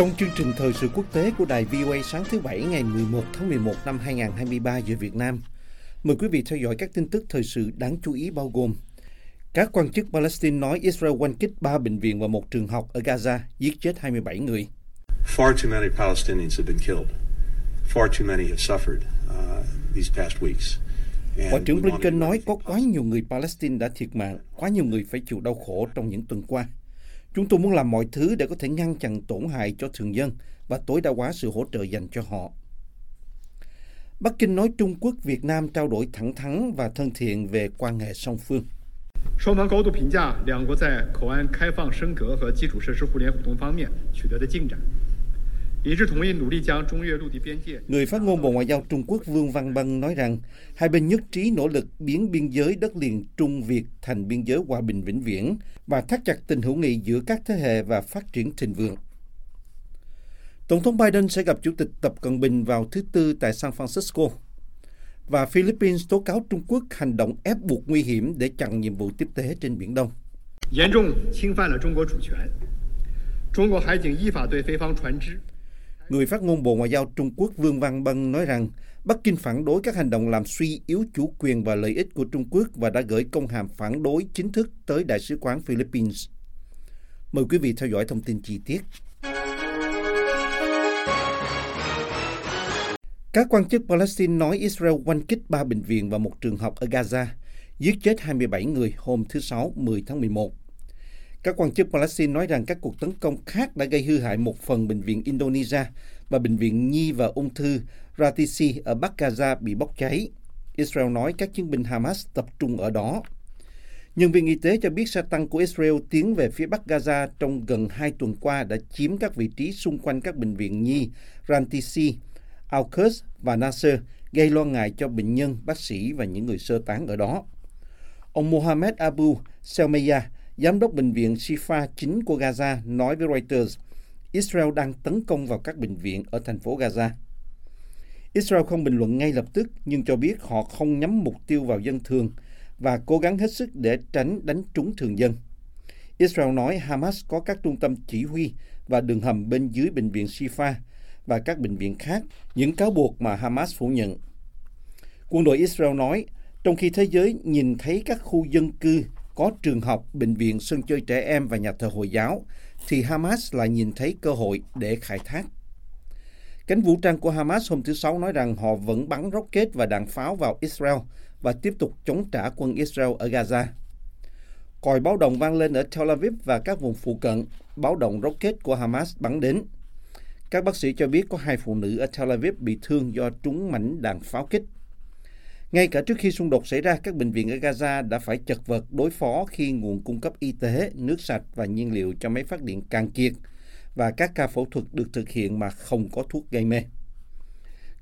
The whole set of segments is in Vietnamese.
Trong chương trình thời sự quốc tế của đài VOA sáng thứ Bảy ngày 11 tháng 11 năm 2023 giờ Việt Nam, mời quý vị theo dõi các tin tức thời sự đáng chú ý bao gồm các quan chức Palestine nói Israel oanh kích ba bệnh viện và một trường học ở Gaza, giết chết 27 người. Far too many Palestinians have been killed. Far too many have suffered uh, these past weeks. Ngoại trưởng Blinken nói có quá nhiều người Palestine đã thiệt mạng, quá nhiều người phải chịu đau khổ trong những tuần qua. Chúng tôi muốn làm mọi thứ để có thể ngăn chặn tổn hại cho thường dân và tối đa hóa sự hỗ trợ dành cho họ. Bắc Kinh nói Trung Quốc Việt Nam trao đổi thẳng thắn và thân thiện về quan hệ song phương. 双方高度评价两国在口岸开放升格和基础设施互联互通方面取得的进展， Người phát ngôn Bộ Ngoại giao Trung Quốc Vương Văn Bân nói rằng hai bên nhất trí nỗ lực biến biên giới đất liền Trung Việt thành biên giới hòa bình vĩnh viễn và thắt chặt tình hữu nghị giữa các thế hệ và phát triển thịnh vượng. Tổng thống Biden sẽ gặp Chủ tịch Tập Cận Bình vào thứ Tư tại San Francisco. Và Philippines tố cáo Trung Quốc hành động ép buộc nguy hiểm để chặn nhiệm vụ tiếp tế trên Biển Đông. Người phát ngôn Bộ Ngoại giao Trung Quốc Vương Văn Bân nói rằng Bắc Kinh phản đối các hành động làm suy yếu chủ quyền và lợi ích của Trung Quốc và đã gửi công hàm phản đối chính thức tới Đại sứ quán Philippines. Mời quý vị theo dõi thông tin chi tiết. Các quan chức Palestine nói Israel oanh kích ba bệnh viện và một trường học ở Gaza, giết chết 27 người hôm thứ Sáu 10 tháng 11. Các quan chức Palestine nói rằng các cuộc tấn công khác đã gây hư hại một phần bệnh viện Indonesia và bệnh viện Nhi và ung thư Ratisi ở Bắc Gaza bị bốc cháy. Israel nói các chiến binh Hamas tập trung ở đó. Nhân viên y tế cho biết xe tăng của Israel tiến về phía Bắc Gaza trong gần hai tuần qua đã chiếm các vị trí xung quanh các bệnh viện Nhi, Rantisi, Al-Quds và Nasser, gây lo ngại cho bệnh nhân, bác sĩ và những người sơ tán ở đó. Ông Mohamed Abu Selmeya, giám đốc bệnh viện Shifa chính của Gaza, nói với Reuters, Israel đang tấn công vào các bệnh viện ở thành phố Gaza. Israel không bình luận ngay lập tức nhưng cho biết họ không nhắm mục tiêu vào dân thường và cố gắng hết sức để tránh đánh trúng thường dân. Israel nói Hamas có các trung tâm chỉ huy và đường hầm bên dưới bệnh viện Shifa và các bệnh viện khác, những cáo buộc mà Hamas phủ nhận. Quân đội Israel nói, trong khi thế giới nhìn thấy các khu dân cư có trường học, bệnh viện, sân chơi trẻ em và nhà thờ Hồi giáo, thì Hamas lại nhìn thấy cơ hội để khai thác. Cánh vũ trang của Hamas hôm thứ Sáu nói rằng họ vẫn bắn rocket và đạn pháo vào Israel và tiếp tục chống trả quân Israel ở Gaza. Còi báo động vang lên ở Tel Aviv và các vùng phụ cận, báo động rocket của Hamas bắn đến. Các bác sĩ cho biết có hai phụ nữ ở Tel Aviv bị thương do trúng mảnh đạn pháo kích. Ngay cả trước khi xung đột xảy ra, các bệnh viện ở Gaza đã phải chật vật đối phó khi nguồn cung cấp y tế, nước sạch và nhiên liệu cho máy phát điện càng kiệt và các ca phẫu thuật được thực hiện mà không có thuốc gây mê.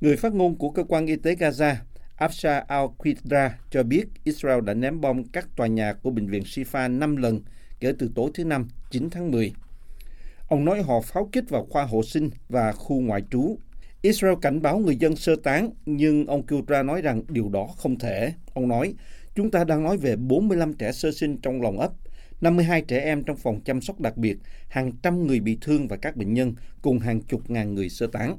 Người phát ngôn của cơ quan y tế Gaza, Afsha al-Qidra cho biết Israel đã ném bom các tòa nhà của bệnh viện Shifa 5 lần kể từ tối thứ Năm, 9 tháng 10. Ông nói họ pháo kích vào khoa hộ sinh và khu ngoại trú. Israel cảnh báo người dân sơ tán, nhưng ông Kutra nói rằng điều đó không thể. Ông nói, chúng ta đang nói về 45 trẻ sơ sinh trong lòng ấp, 52 trẻ em trong phòng chăm sóc đặc biệt, hàng trăm người bị thương và các bệnh nhân, cùng hàng chục ngàn người sơ tán.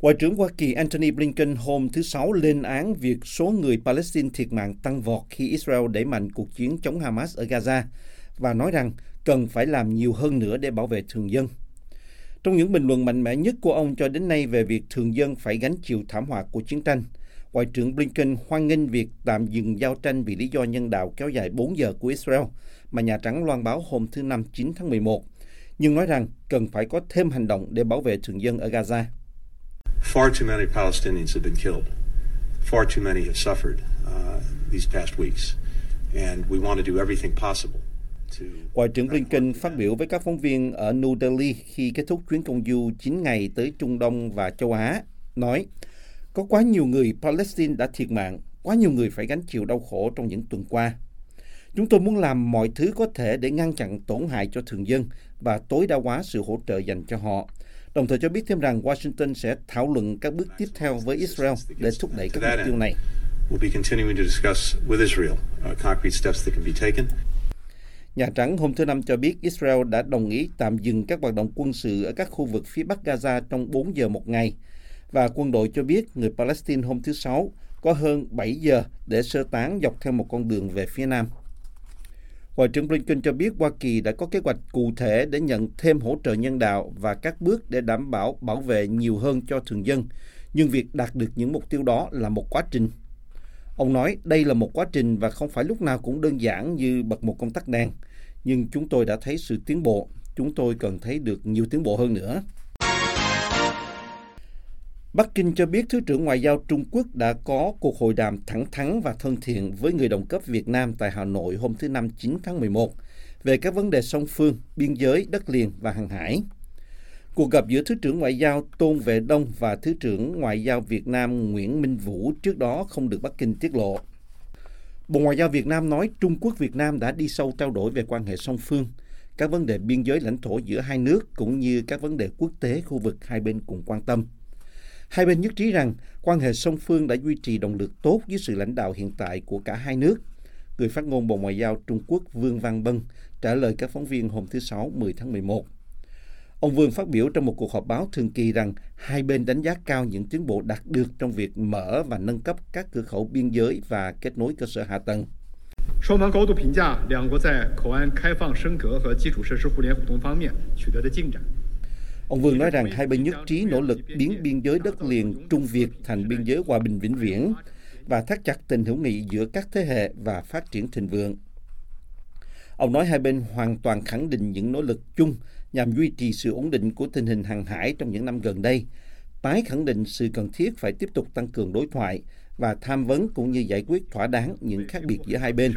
Ngoại trưởng Hoa Kỳ Antony Blinken hôm thứ Sáu lên án việc số người Palestine thiệt mạng tăng vọt khi Israel đẩy mạnh cuộc chiến chống Hamas ở Gaza và nói rằng cần phải làm nhiều hơn nữa để bảo vệ thường dân. Trong những bình luận mạnh mẽ nhất của ông cho đến nay về việc thường dân phải gánh chịu thảm họa của chiến tranh, Ngoại trưởng Blinken hoan nghênh việc tạm dừng giao tranh vì lý do nhân đạo kéo dài 4 giờ của Israel mà Nhà Trắng loan báo hôm thứ Năm 9 tháng 11, nhưng nói rằng cần phải có thêm hành động để bảo vệ thường dân ở Gaza. Far too many Palestinians have been killed. Far too many have suffered uh, these past weeks. And we want to do everything possible Ngoại trưởng Blinken phát biểu với các phóng viên ở New Delhi khi kết thúc chuyến công du 9 ngày tới Trung Đông và châu Á, nói có quá nhiều người Palestine đã thiệt mạng, quá nhiều người phải gánh chịu đau khổ trong những tuần qua. Chúng tôi muốn làm mọi thứ có thể để ngăn chặn tổn hại cho thường dân và tối đa hóa sự hỗ trợ dành cho họ. Đồng thời cho biết thêm rằng Washington sẽ thảo luận các bước tiếp theo với Israel để thúc đẩy các mục tiêu này. We'll be continuing to discuss with Israel uh, concrete steps that can be taken. Nhà Trắng hôm thứ Năm cho biết Israel đã đồng ý tạm dừng các hoạt động quân sự ở các khu vực phía Bắc Gaza trong 4 giờ một ngày. Và quân đội cho biết người Palestine hôm thứ Sáu có hơn 7 giờ để sơ tán dọc theo một con đường về phía Nam. Ngoại trưởng Blinken cho biết Hoa Kỳ đã có kế hoạch cụ thể để nhận thêm hỗ trợ nhân đạo và các bước để đảm bảo bảo vệ nhiều hơn cho thường dân. Nhưng việc đạt được những mục tiêu đó là một quá trình. Ông nói đây là một quá trình và không phải lúc nào cũng đơn giản như bật một công tắc đèn. Nhưng chúng tôi đã thấy sự tiến bộ. Chúng tôi cần thấy được nhiều tiến bộ hơn nữa. Bắc Kinh cho biết Thứ trưởng Ngoại giao Trung Quốc đã có cuộc hội đàm thẳng thắn và thân thiện với người đồng cấp Việt Nam tại Hà Nội hôm thứ Năm 9 tháng 11 về các vấn đề song phương, biên giới, đất liền và hàng hải. Cuộc gặp giữa Thứ trưởng Ngoại giao Tôn Vệ Đông và Thứ trưởng Ngoại giao Việt Nam Nguyễn Minh Vũ trước đó không được Bắc Kinh tiết lộ. Bộ Ngoại giao Việt Nam nói Trung Quốc Việt Nam đã đi sâu trao đổi về quan hệ song phương, các vấn đề biên giới lãnh thổ giữa hai nước cũng như các vấn đề quốc tế khu vực hai bên cùng quan tâm. Hai bên nhất trí rằng quan hệ song phương đã duy trì động lực tốt dưới sự lãnh đạo hiện tại của cả hai nước. Người phát ngôn Bộ Ngoại giao Trung Quốc Vương Văn Bân trả lời các phóng viên hôm thứ Sáu 10 tháng 11. Ông Vương phát biểu trong một cuộc họp báo thường kỳ rằng hai bên đánh giá cao những tiến bộ đạt được trong việc mở và nâng cấp các cửa khẩu biên giới và kết nối cơ sở hạ tầng. 双方高度评价两国在口岸开放升格和基础设施互联互通方面取得的进展。 Ông Vương nói rằng hai bên nhất trí nỗ lực biến biên giới đất liền Trung Việt thành biên giới hòa bình vĩnh viễn và thắt chặt tình hữu nghị giữa các thế hệ và phát triển thịnh vượng. Ông nói hai bên hoàn toàn khẳng định những nỗ lực chung nhằm duy trì sự ổn định của tình hình hàng hải trong những năm gần đây, tái khẳng định sự cần thiết phải tiếp tục tăng cường đối thoại và tham vấn cũng như giải quyết thỏa đáng những khác biệt giữa hai bên.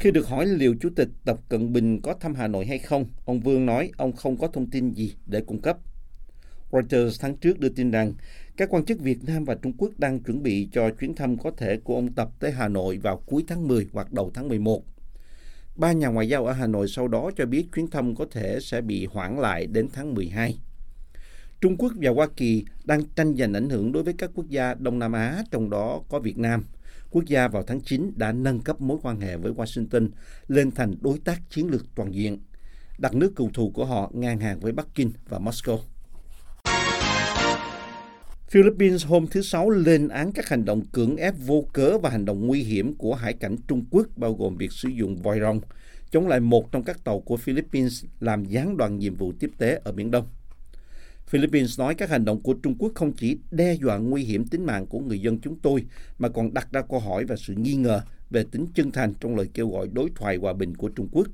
Khi được hỏi liệu Chủ tịch Tập Cận Bình có thăm Hà Nội hay không, ông Vương nói ông không có thông tin gì để cung cấp. Reuters tháng trước đưa tin rằng các quan chức Việt Nam và Trung Quốc đang chuẩn bị cho chuyến thăm có thể của ông Tập tới Hà Nội vào cuối tháng 10 hoặc đầu tháng 11. Ba nhà ngoại giao ở Hà Nội sau đó cho biết chuyến thăm có thể sẽ bị hoãn lại đến tháng 12. Trung Quốc và Hoa Kỳ đang tranh giành ảnh hưởng đối với các quốc gia Đông Nam Á, trong đó có Việt Nam. Quốc gia vào tháng 9 đã nâng cấp mối quan hệ với Washington lên thành đối tác chiến lược toàn diện, đặt nước cựu thù của họ ngang hàng với Bắc Kinh và Moscow. Philippines hôm thứ Sáu lên án các hành động cưỡng ép vô cớ và hành động nguy hiểm của hải cảnh Trung Quốc, bao gồm việc sử dụng vòi rồng, chống lại một trong các tàu của Philippines làm gián đoạn nhiệm vụ tiếp tế ở Biển Đông. Philippines nói các hành động của Trung Quốc không chỉ đe dọa nguy hiểm tính mạng của người dân chúng tôi, mà còn đặt ra câu hỏi và sự nghi ngờ về tính chân thành trong lời kêu gọi đối thoại hòa bình của Trung Quốc.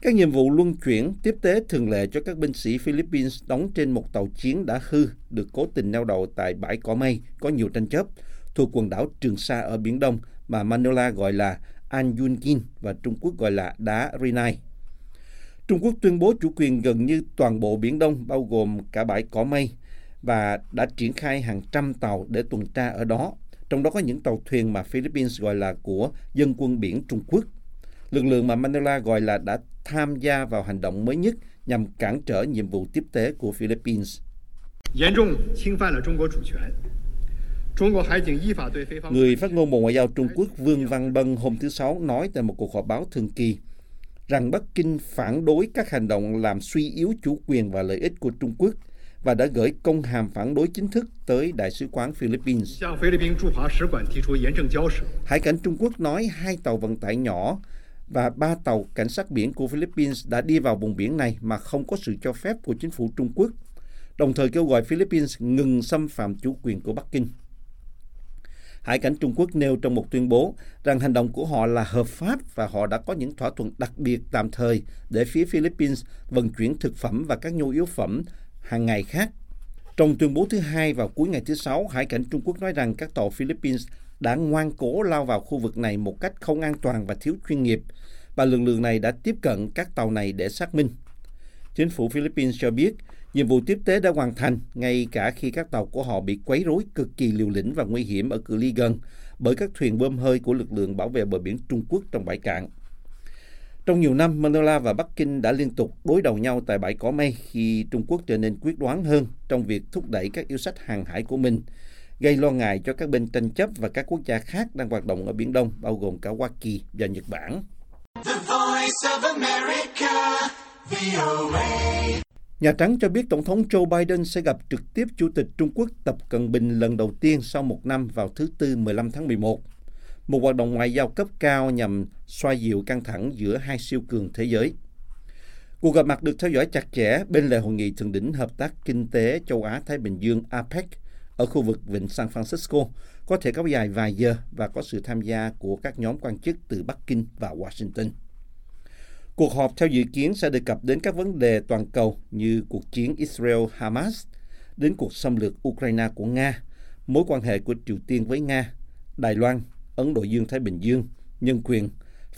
Các nhiệm vụ luân chuyển tiếp tế thường lệ cho các binh sĩ Philippines đóng trên một tàu chiến đã hư được cố tình neo đậu tại bãi cỏ mây có nhiều tranh chấp thuộc quần đảo Trường Sa ở Biển Đông mà Manila gọi là An Yunkin và Trung Quốc gọi là đá Rinai. Trung Quốc tuyên bố chủ quyền gần như toàn bộ Biển Đông bao gồm cả bãi cỏ mây và đã triển khai hàng trăm tàu để tuần tra ở đó, trong đó có những tàu thuyền mà Philippines gọi là của dân quân biển Trung Quốc. Lực lượng mà Manila gọi là đã tham gia vào hành động mới nhất nhằm cản trở nhiệm vụ tiếp tế của Philippines. Người phát ngôn Bộ Ngoại giao Trung Quốc Vương Văn Bân hôm thứ Sáu nói tại một cuộc họp báo thường kỳ rằng Bắc Kinh phản đối các hành động làm suy yếu chủ quyền và lợi ích của Trung Quốc và đã gửi công hàm phản đối chính thức tới Đại sứ quán Philippines. Hải cảnh Trung Quốc nói hai tàu vận tải nhỏ và ba tàu cảnh sát biển của Philippines đã đi vào vùng biển này mà không có sự cho phép của chính phủ Trung Quốc, đồng thời kêu gọi Philippines ngừng xâm phạm chủ quyền của Bắc Kinh. Hải cảnh Trung Quốc nêu trong một tuyên bố rằng hành động của họ là hợp pháp và họ đã có những thỏa thuận đặc biệt tạm thời để phía Philippines vận chuyển thực phẩm và các nhu yếu phẩm hàng ngày khác. Trong tuyên bố thứ hai vào cuối ngày thứ Sáu, Hải cảnh Trung Quốc nói rằng các tàu Philippines đã ngoan cố lao vào khu vực này một cách không an toàn và thiếu chuyên nghiệp và lực lượng này đã tiếp cận các tàu này để xác minh. Chính phủ Philippines cho biết nhiệm vụ tiếp tế đã hoàn thành ngay cả khi các tàu của họ bị quấy rối cực kỳ liều lĩnh và nguy hiểm ở cự ly gần bởi các thuyền bơm hơi của lực lượng bảo vệ bờ biển Trung Quốc trong bãi cạn. Trong nhiều năm, Manila và Bắc Kinh đã liên tục đối đầu nhau tại bãi cỏ mây khi Trung Quốc trở nên quyết đoán hơn trong việc thúc đẩy các yêu sách hàng hải của mình, gây lo ngại cho các bên tranh chấp và các quốc gia khác đang hoạt động ở Biển Đông, bao gồm cả Hoa Kỳ và Nhật Bản. The voice of America, VOA. Nhà Trắng cho biết Tổng thống Joe Biden sẽ gặp trực tiếp Chủ tịch Trung Quốc Tập Cận Bình lần đầu tiên sau một năm vào thứ Tư 15 tháng 11. Một hoạt động ngoại giao cấp cao nhằm xoa dịu căng thẳng giữa hai siêu cường thế giới. Cuộc gặp mặt được theo dõi chặt chẽ bên lề hội nghị thượng đỉnh hợp tác kinh tế châu Á-Thái Bình Dương APEC ở khu vực Vịnh San Francisco có thể kéo dài vài giờ và có sự tham gia của các nhóm quan chức từ Bắc Kinh và Washington. Cuộc họp theo dự kiến sẽ đề cập đến các vấn đề toàn cầu như cuộc chiến Israel-Hamas, đến cuộc xâm lược Ukraine của Nga, mối quan hệ của Triều Tiên với Nga, Đài Loan, Ấn Độ Dương-Thái Bình Dương, nhân quyền,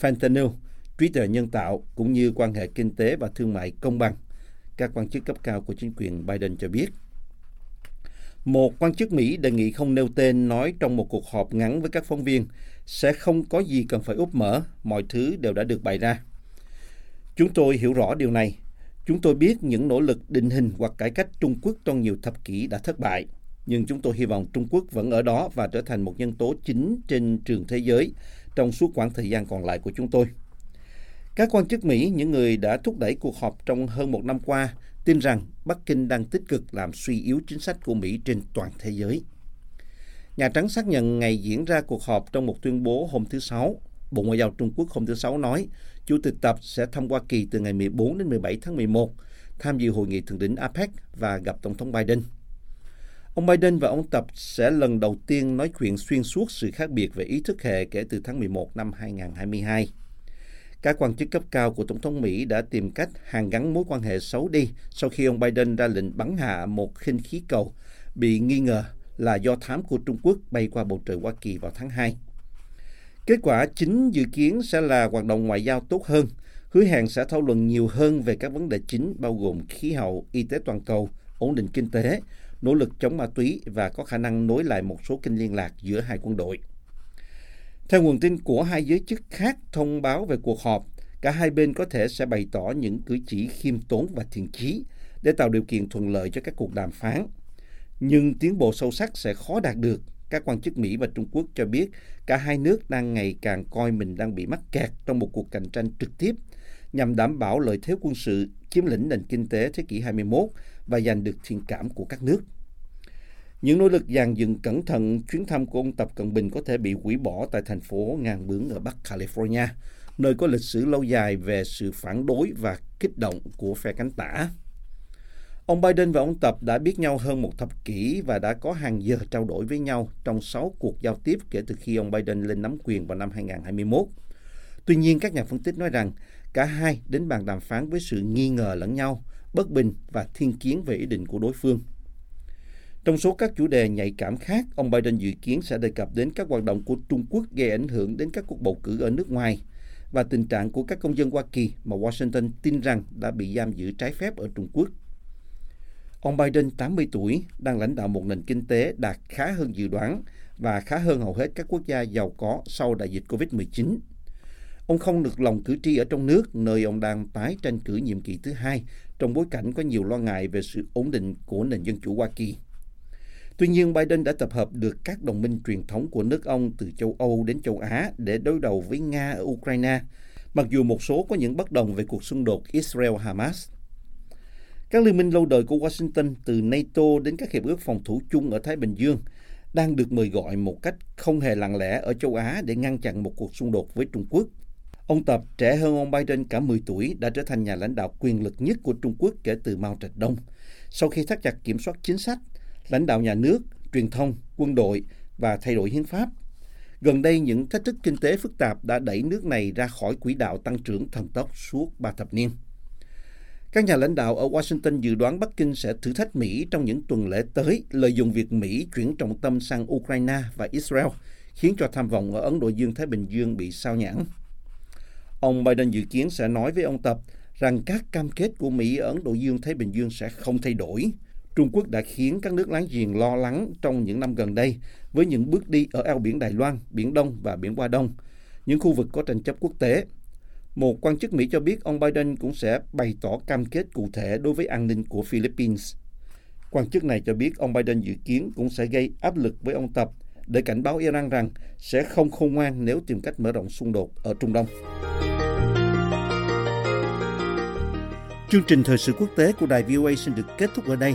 fentanyl, trí tuệ nhân tạo cũng như quan hệ kinh tế và thương mại công bằng. Các quan chức cấp cao của chính quyền Biden cho biết. Một quan chức Mỹ đề nghị không nêu tên nói trong một cuộc họp ngắn với các phóng viên sẽ không có gì cần phải úp mở, mọi thứ đều đã được bày ra. Chúng tôi hiểu rõ điều này. Chúng tôi biết những nỗ lực định hình hoặc cải cách Trung Quốc trong nhiều thập kỷ đã thất bại. Nhưng chúng tôi hy vọng Trung Quốc vẫn ở đó và trở thành một nhân tố chính trên trường thế giới trong suốt quãng thời gian còn lại của chúng tôi. Các quan chức Mỹ, những người đã thúc đẩy cuộc họp trong hơn một năm qua, tin rằng Bắc Kinh đang tích cực làm suy yếu chính sách của Mỹ trên toàn thế giới. Nhà Trắng xác nhận ngày diễn ra cuộc họp trong một tuyên bố hôm thứ Sáu. Bộ Ngoại giao Trung Quốc hôm thứ Sáu nói, Chủ tịch Tập sẽ thăm Hoa Kỳ từ ngày 14 đến 17 tháng 11, tham dự hội nghị thượng đỉnh APEC và gặp Tổng thống Biden. Ông Biden và ông Tập sẽ lần đầu tiên nói chuyện xuyên suốt sự khác biệt về ý thức hệ kể từ tháng 11 năm 2022. Các quan chức cấp cao của Tổng thống Mỹ đã tìm cách hàn gắn mối quan hệ xấu đi sau khi ông Biden ra lệnh bắn hạ một khinh khí cầu bị nghi ngờ là do thám của Trung Quốc bay qua bầu trời Hoa Kỳ vào tháng 2. Kết quả chính dự kiến sẽ là hoạt động ngoại giao tốt hơn, hứa hẹn sẽ thảo luận nhiều hơn về các vấn đề chính bao gồm khí hậu, y tế toàn cầu, ổn định kinh tế, nỗ lực chống ma túy và có khả năng nối lại một số kênh liên lạc giữa hai quân đội. Theo nguồn tin của hai giới chức khác thông báo về cuộc họp, cả hai bên có thể sẽ bày tỏ những cử chỉ khiêm tốn và thiện chí để tạo điều kiện thuận lợi cho các cuộc đàm phán. Nhưng tiến bộ sâu sắc sẽ khó đạt được. Các quan chức Mỹ và Trung Quốc cho biết cả hai nước đang ngày càng coi mình đang bị mắc kẹt trong một cuộc cạnh tranh trực tiếp nhằm đảm bảo lợi thế quân sự, chiếm lĩnh nền kinh tế thế kỷ 21 và giành được thiện cảm của các nước. Những nỗ lực dàn dựng cẩn thận chuyến thăm của ông Tập Cận Bình có thể bị hủy bỏ tại thành phố ngang bướng ở Bắc California, nơi có lịch sử lâu dài về sự phản đối và kích động của phe cánh tả. Ông Biden và ông Tập đã biết nhau hơn một thập kỷ và đã có hàng giờ trao đổi với nhau trong 6 cuộc giao tiếp kể từ khi ông Biden lên nắm quyền vào năm 2021. Tuy nhiên, các nhà phân tích nói rằng cả hai đến bàn đàm phán với sự nghi ngờ lẫn nhau, bất bình và thiên kiến về ý định của đối phương. Trong số các chủ đề nhạy cảm khác, ông Biden dự kiến sẽ đề cập đến các hoạt động của Trung Quốc gây ảnh hưởng đến các cuộc bầu cử ở nước ngoài và tình trạng của các công dân Hoa Kỳ mà Washington tin rằng đã bị giam giữ trái phép ở Trung Quốc. Ông Biden, 80 tuổi, đang lãnh đạo một nền kinh tế đạt khá hơn dự đoán và khá hơn hầu hết các quốc gia giàu có sau đại dịch COVID-19. Ông không được lòng cử tri ở trong nước, nơi ông đang tái tranh cử nhiệm kỳ thứ hai, trong bối cảnh có nhiều lo ngại về sự ổn định của nền dân chủ Hoa Kỳ. Tuy nhiên, Biden đã tập hợp được các đồng minh truyền thống của nước ông từ châu Âu đến châu Á để đối đầu với Nga ở Ukraine, mặc dù một số có những bất đồng về cuộc xung đột Israel-Hamas. Các liên minh lâu đời của Washington từ NATO đến các hiệp ước phòng thủ chung ở Thái Bình Dương đang được mời gọi một cách không hề lặng lẽ ở châu Á để ngăn chặn một cuộc xung đột với Trung Quốc. Ông Tập, trẻ hơn ông Biden cả 10 tuổi, đã trở thành nhà lãnh đạo quyền lực nhất của Trung Quốc kể từ Mao Trạch Đông. Sau khi thắt chặt kiểm soát chính sách, lãnh đạo nhà nước, truyền thông, quân đội và thay đổi hiến pháp. Gần đây, những thách thức kinh tế phức tạp đã đẩy nước này ra khỏi quỹ đạo tăng trưởng thần tốc suốt ba thập niên. Các nhà lãnh đạo ở Washington dự đoán Bắc Kinh sẽ thử thách Mỹ trong những tuần lễ tới, lợi dụng việc Mỹ chuyển trọng tâm sang Ukraine và Israel khiến cho tham vọng ở Ấn Độ Dương-Thái Bình Dương bị sao nhãn. Ông Biden dự kiến sẽ nói với ông Tập rằng các cam kết của Mỹ ở Ấn Độ Dương-Thái Bình Dương sẽ không thay đổi. Trung Quốc đã khiến các nước láng giềng lo lắng trong những năm gần đây với những bước đi ở eo biển Đài Loan, Biển Đông và Biển Hoa Đông, những khu vực có tranh chấp quốc tế. Một quan chức Mỹ cho biết ông Biden cũng sẽ bày tỏ cam kết cụ thể đối với an ninh của Philippines. Quan chức này cho biết ông Biden dự kiến cũng sẽ gây áp lực với ông Tập để cảnh báo Iran rằng sẽ không khôn ngoan nếu tìm cách mở rộng xung đột ở Trung Đông. Chương trình thời sự quốc tế của đài VOA xin được kết thúc ở đây.